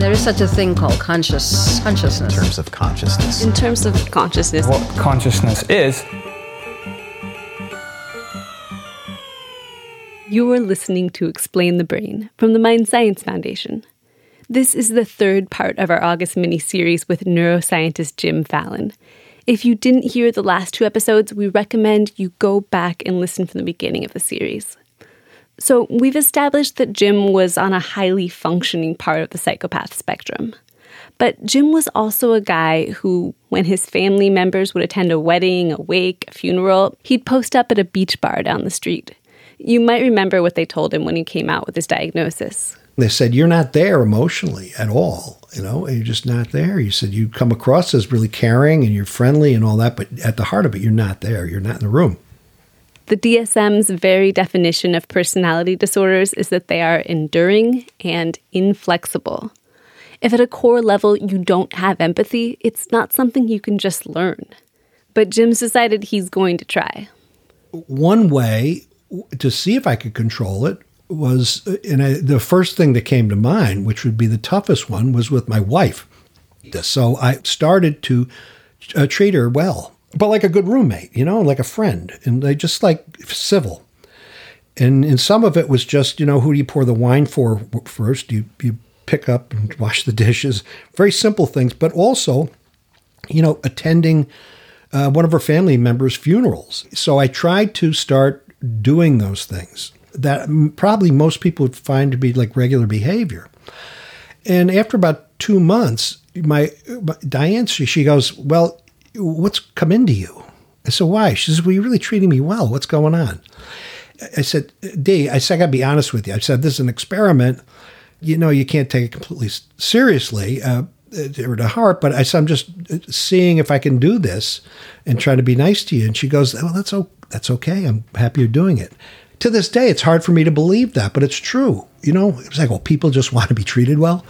There is such a thing called conscious consciousness. In terms of consciousness. In terms of consciousness. What consciousness is. You are listening to Explain the Brain from the Mind Science Foundation. This is the third part of our August mini series with neuroscientist Jim Fallon. If you didn't hear the last two episodes, we recommend you go back and listen from the beginning of the series. So, we've established that Jim was on a highly functioning part of the psychopath spectrum. But Jim was also a guy who, when his family members would attend a wedding, a wake, a funeral, he'd post up at a beach bar down the street. You might remember what they told him when he came out with his diagnosis. They said, You're not there emotionally at all. You know, you're just not there. You said, You come across as really caring and you're friendly and all that, but at the heart of it, you're not there. You're not in the room. The DSM's very definition of personality disorders is that they are enduring and inflexible. If at a core level you don't have empathy, it's not something you can just learn. But Jim's decided he's going to try. One way to see if I could control it was, and I, the first thing that came to mind, which would be the toughest one, was with my wife. So I started to uh, treat her well but like a good roommate, you know, like a friend, and they just like civil. And and some of it was just, you know, who do you pour the wine for first? You you pick up and wash the dishes, very simple things, but also, you know, attending uh, one of her family members' funerals. So I tried to start doing those things that probably most people would find to be like regular behavior. And after about two months, my, my Diane, she, she goes, well, what's come into you? I said, why? She says, well, you're really treating me well. What's going on? I said, D, I said, I got to be honest with you. I said, this is an experiment. You know, you can't take it completely seriously uh, or to heart, but I said, I'm just seeing if I can do this and trying to be nice to you. And she goes, well, that's, that's okay. I'm happy you're doing it. To this day, it's hard for me to believe that, but it's true. You know, it was like, well, people just want to be treated well.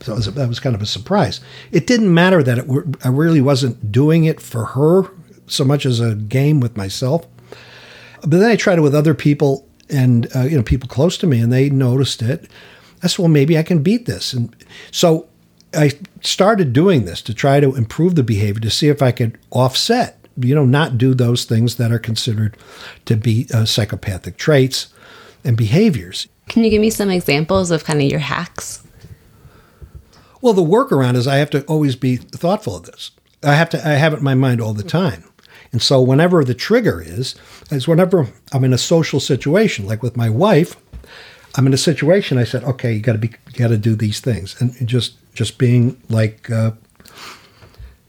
So was, that was kind of a surprise. It didn't matter that it were, I really wasn't doing it for her so much as a game with myself. But then I tried it with other people and, uh, you know, people close to me, and they noticed it. I said, well, maybe I can beat this. And so I started doing this to try to improve the behavior to see if I could offset you know, not do those things that are considered to be uh, psychopathic traits and behaviors. Can you give me some examples of kind of your hacks? Well, the workaround is I have to always be thoughtful of this. I have to I have it in my mind all the time. And so whenever the trigger is, is whenever I'm in a social situation, like with my wife, I'm in a situation I said, okay, you gotta be you gotta do these things. And just just being like uh,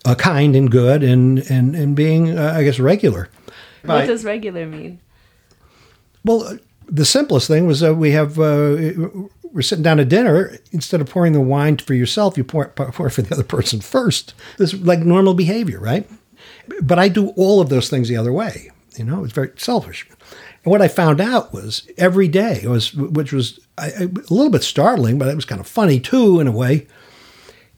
uh, kind and good and and and being uh, I guess regular. What does regular mean? Well, uh, the simplest thing was uh, we have uh, we're sitting down to dinner. Instead of pouring the wine for yourself, you pour, pour for the other person first. This is like normal behavior, right? But I do all of those things the other way. You know, it's very selfish. And what I found out was every day was, which was a little bit startling, but it was kind of funny too in a way,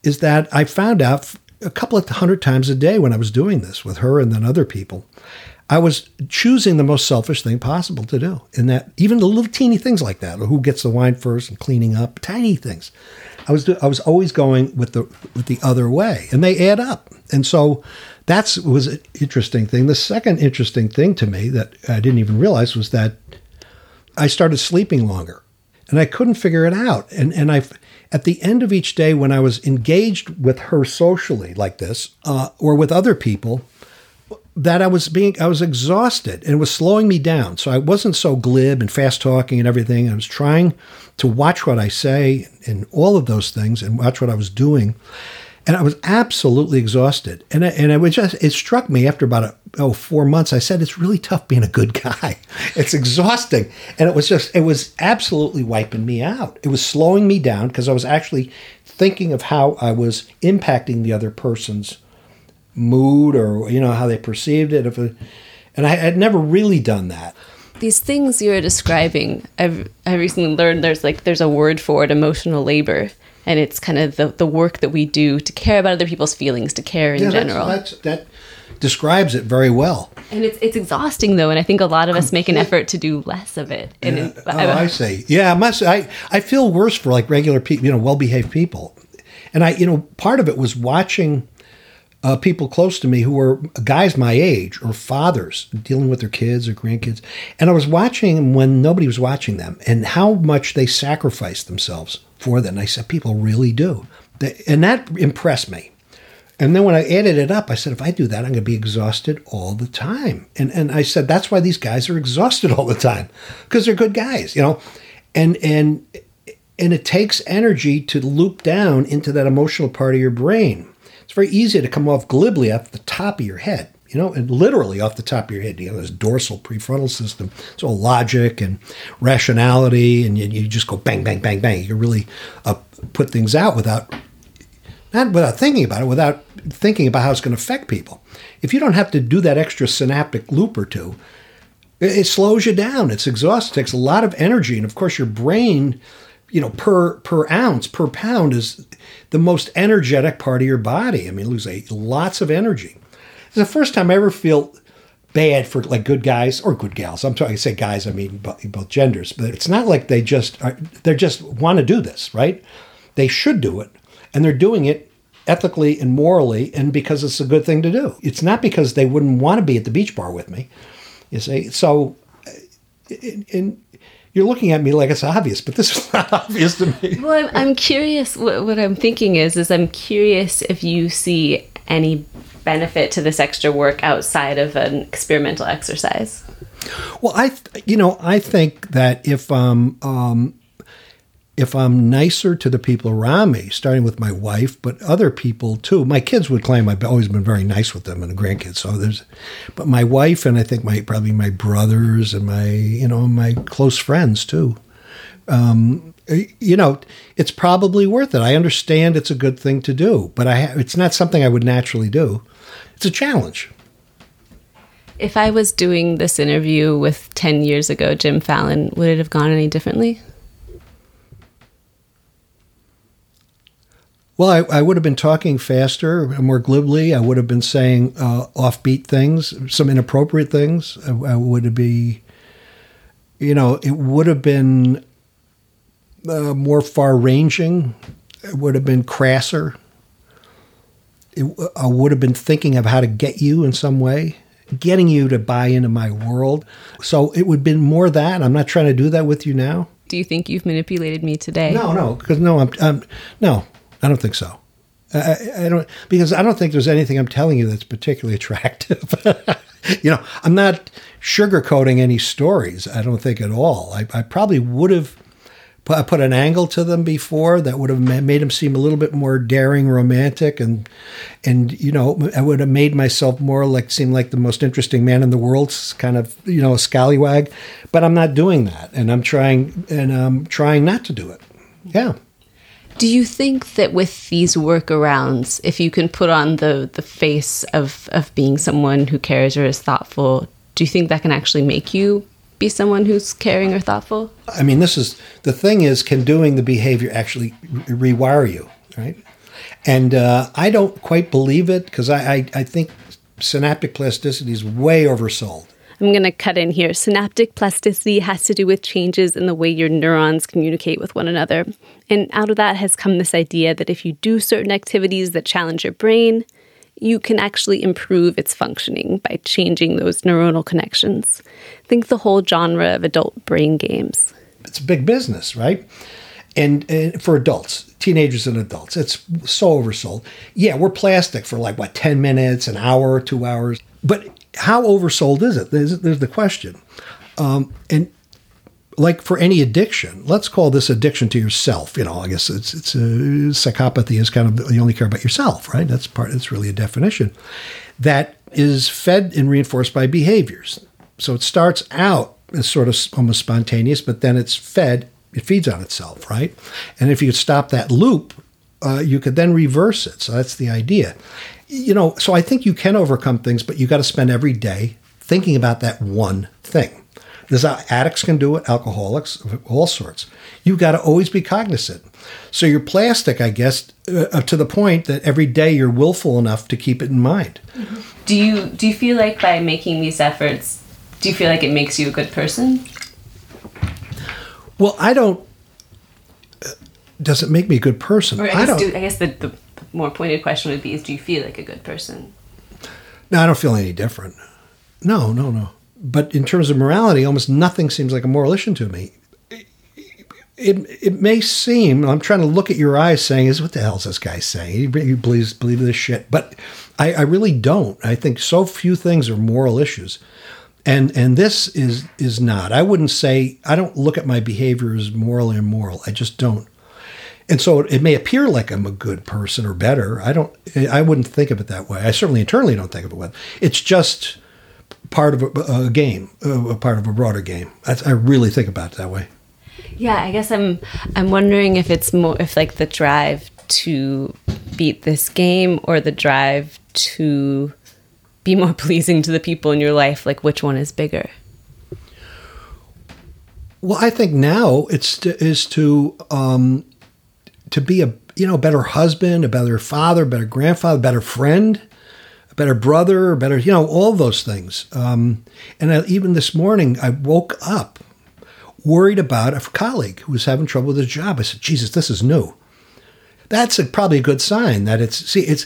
is that I found out a couple of hundred times a day when I was doing this with her and then other people. I was choosing the most selfish thing possible to do. In that, even the little teeny things like that, who gets the wine first and cleaning up, tiny things. I was I was always going with the with the other way, and they add up. And so that's was an interesting thing. The second interesting thing to me that I didn't even realize was that I started sleeping longer, and I couldn't figure it out. And and I at the end of each day, when I was engaged with her socially like this, uh, or with other people, that I was being, I was exhausted and it was slowing me down. So I wasn't so glib and fast talking and everything. I was trying to watch what I say and all of those things and watch what I was doing. And I was absolutely exhausted. And, I, and it was just, it struck me after about a, oh, four months. I said, it's really tough being a good guy. It's exhausting. And it was just, it was absolutely wiping me out. It was slowing me down because I was actually thinking of how I was impacting the other person's mood or, you know, how they perceived it. If it, and I had never really done that these things you're describing I've, I recently learned there's like there's a word for it emotional labor and it's kind of the, the work that we do to care about other people's feelings to care in yeah, general. that's, that's, that describes it very well. And it's it's exhausting though and i think a lot of us make an effort to do less of it. And yeah. oh, I, I see. Yeah I must I, I feel worse for like regular people you know well-behaved people. And I, you know, part of it was watching uh, people close to me who were guys my age or fathers dealing with their kids or grandkids. And I was watching when nobody was watching them and how much they sacrificed themselves for that. And I said, people really do. And that impressed me. And then when I added it up, I said, if I do that, I'm going to be exhausted all the time. And and I said, that's why these guys are exhausted all the time because they're good guys, you know. And and and it takes energy to loop down into that emotional part of your brain. It's very easy to come off glibly off the top of your head, you know, and literally off the top of your head. You know, this dorsal prefrontal system. It's all logic and rationality, and you, you just go bang, bang, bang, bang. You really uh, put things out without not without thinking about it, without thinking about how it's going to affect people. If you don't have to do that extra synaptic loop or two, it, slows you down. It's exhausting. It takes a lot of energy, and of course, your brain, you know, per per ounce per pound is the most energetic part of your body. I mean, lose a, lots of energy. It's the first time I ever feel bad for like good guys or good gals. I'm talking, I say guys, I mean both genders, but it's not like they just are, they just want to do this, right? They should do it, and they're doing it ethically and morally, and because it's a good thing to do. It's not because they wouldn't want to be at the beach bar with me. You see, so uh, and you're looking at me like it's obvious, but this is not obvious to me. Well, I'm, I'm curious. What, what I'm thinking is, is I'm curious if you see any benefit to this extra work outside of an experimental exercise. Well, I, you know, I think that if um, um, if I'm nicer to the people around me, starting with my wife, but other people too. My kids would claim I've always been very nice with them and the grandkids. So there's, but my wife and I think my probably my brothers and my you know my close friends too. Um, you know, it's probably worth it. I understand it's a good thing to do, but I it's not something I would naturally do. It's a challenge. If I was doing this interview with 10 years ago, Jim Fallon, would it have gone any differently? Well, I, I, would have been talking faster, more glibly. I would have been saying uh, offbeat things, some inappropriate things. I, I, would be, you know, it would have been uh, more far ranging. It would have been crasser. It, I would have been thinking of how to get you in some way, getting you to buy into my world. So it would have been more that. I'm not trying to do that with you now. Do you think you've manipulated me today? No, no, because no, I'm, I'm no. I don't think so. I, I, don't because I don't think there's anything I'm telling you that's particularly attractive. you know, I'm not sugarcoating any stories. I don't think at all. I, I probably would have put, put an angle to them before that would have made them seem a little bit more daring, romantic, and and you know, I would have made myself more like seem like the most interesting man in the world, kind of you know, a scallywag. But I'm not doing that, and I'm trying and I'm trying not to do it. Yeah. Do you think that with these workarounds, if you can put on the the face of of being someone who cares or is thoughtful, do you think that can actually make you be someone who's caring or thoughtful? I mean, this is the thing is, can doing the behavior actually re- rewire you, right? And uh, I don't quite believe it because I, I, I think synaptic plasticity is way oversold. I'm going to cut in here. Synaptic plasticity has to do with changes in the way your neurons communicate with one another. And out of that has come this idea that if you do certain activities that challenge your brain, you can actually improve its functioning by changing those neuronal connections. Think the whole genre of adult brain games. It's big business, right? And, and, for adults, teenagers and adults, it's so oversold. Yeah, we're plastic for like what ten minutes, an hour, two hours, but how oversold is it? There's, there's the question. Um, and like for any addiction, let's call this addiction to yourself. You know, I guess it's it's a psychopathy is kind of you only care about yourself, right? That's part. That's really a definition that is fed and reinforced by behaviors. So it starts out as sort of almost spontaneous, but then it's fed. It feeds on itself, right? And if you could stop that loop, uh, you could then reverse it. So that's the idea you know, so I think you can overcome things, but you got to spend every day thinking about that one thing. There's addicts can do it, alcoholics, all sorts. You've got to always be cognizant. So you're plastic, I guess, uh, to the point that every day you're willful enough to keep it in mind. Do you do you feel like by making these efforts, do you feel like it makes you a good person? Well, I don't. does it make me a good person? Or I, I guess, don't. do, I guess the, the more pointed question would be: Is do you feel like a good person? No, I don't feel any different. No, no, no. But in terms of morality, almost nothing seems like a moral issue to me. It, it may seem I'm trying to look at your eyes, saying, "Is what the hell is this guy saying? You believe believe this shit?" But I, I really don't. I think so few things are moral issues, and and this is is not. I wouldn't say I don't look at my behavior as moral or immoral. I just don't. And so it may appear like I'm a good person or better. I don't. I wouldn't think of it that way. I certainly internally don't think of it that. Way. It's just part of a, a game, a part of a broader game. I, I really think about it that way. Yeah, I guess I'm I'm wondering if it's more if like the drive to beat this game or the drive to be more pleasing to the people in your life, like which one is bigger? Well, I think now it's to, is to um, to be a you know better husband, a better father, better grandfather, better friend, a better brother, a better you know all those things. Um, and I, even this morning, I woke up worried about a colleague who was having trouble with his job. I said, Jesus, this is new. That's a, probably a good sign that it's, see, it's,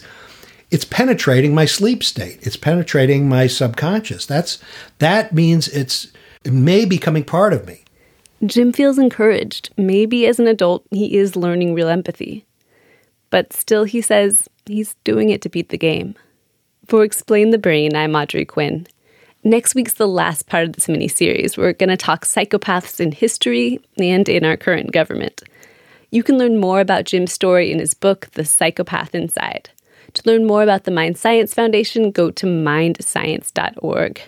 it's penetrating my sleep state. It's penetrating my subconscious. That's, that means it's, it may be becoming part of me. Jim feels encouraged. Maybe as an adult, he is learning real empathy. But still, he says he's doing it to beat the game. For Explain the Brain, I'm Audrey Quinn. Next week's the last part of this mini series. We're going to talk psychopaths in history and in our current government. You can learn more about Jim's story in his book, The Psychopath Inside. To learn more about the Mind Science Foundation, go to mindscience.org.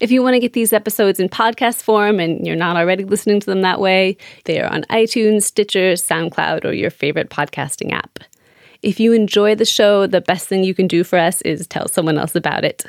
If you want to get these episodes in podcast form and you're not already listening to them that way, they are on iTunes, Stitcher, SoundCloud, or your favorite podcasting app. If you enjoy the show, the best thing you can do for us is tell someone else about it.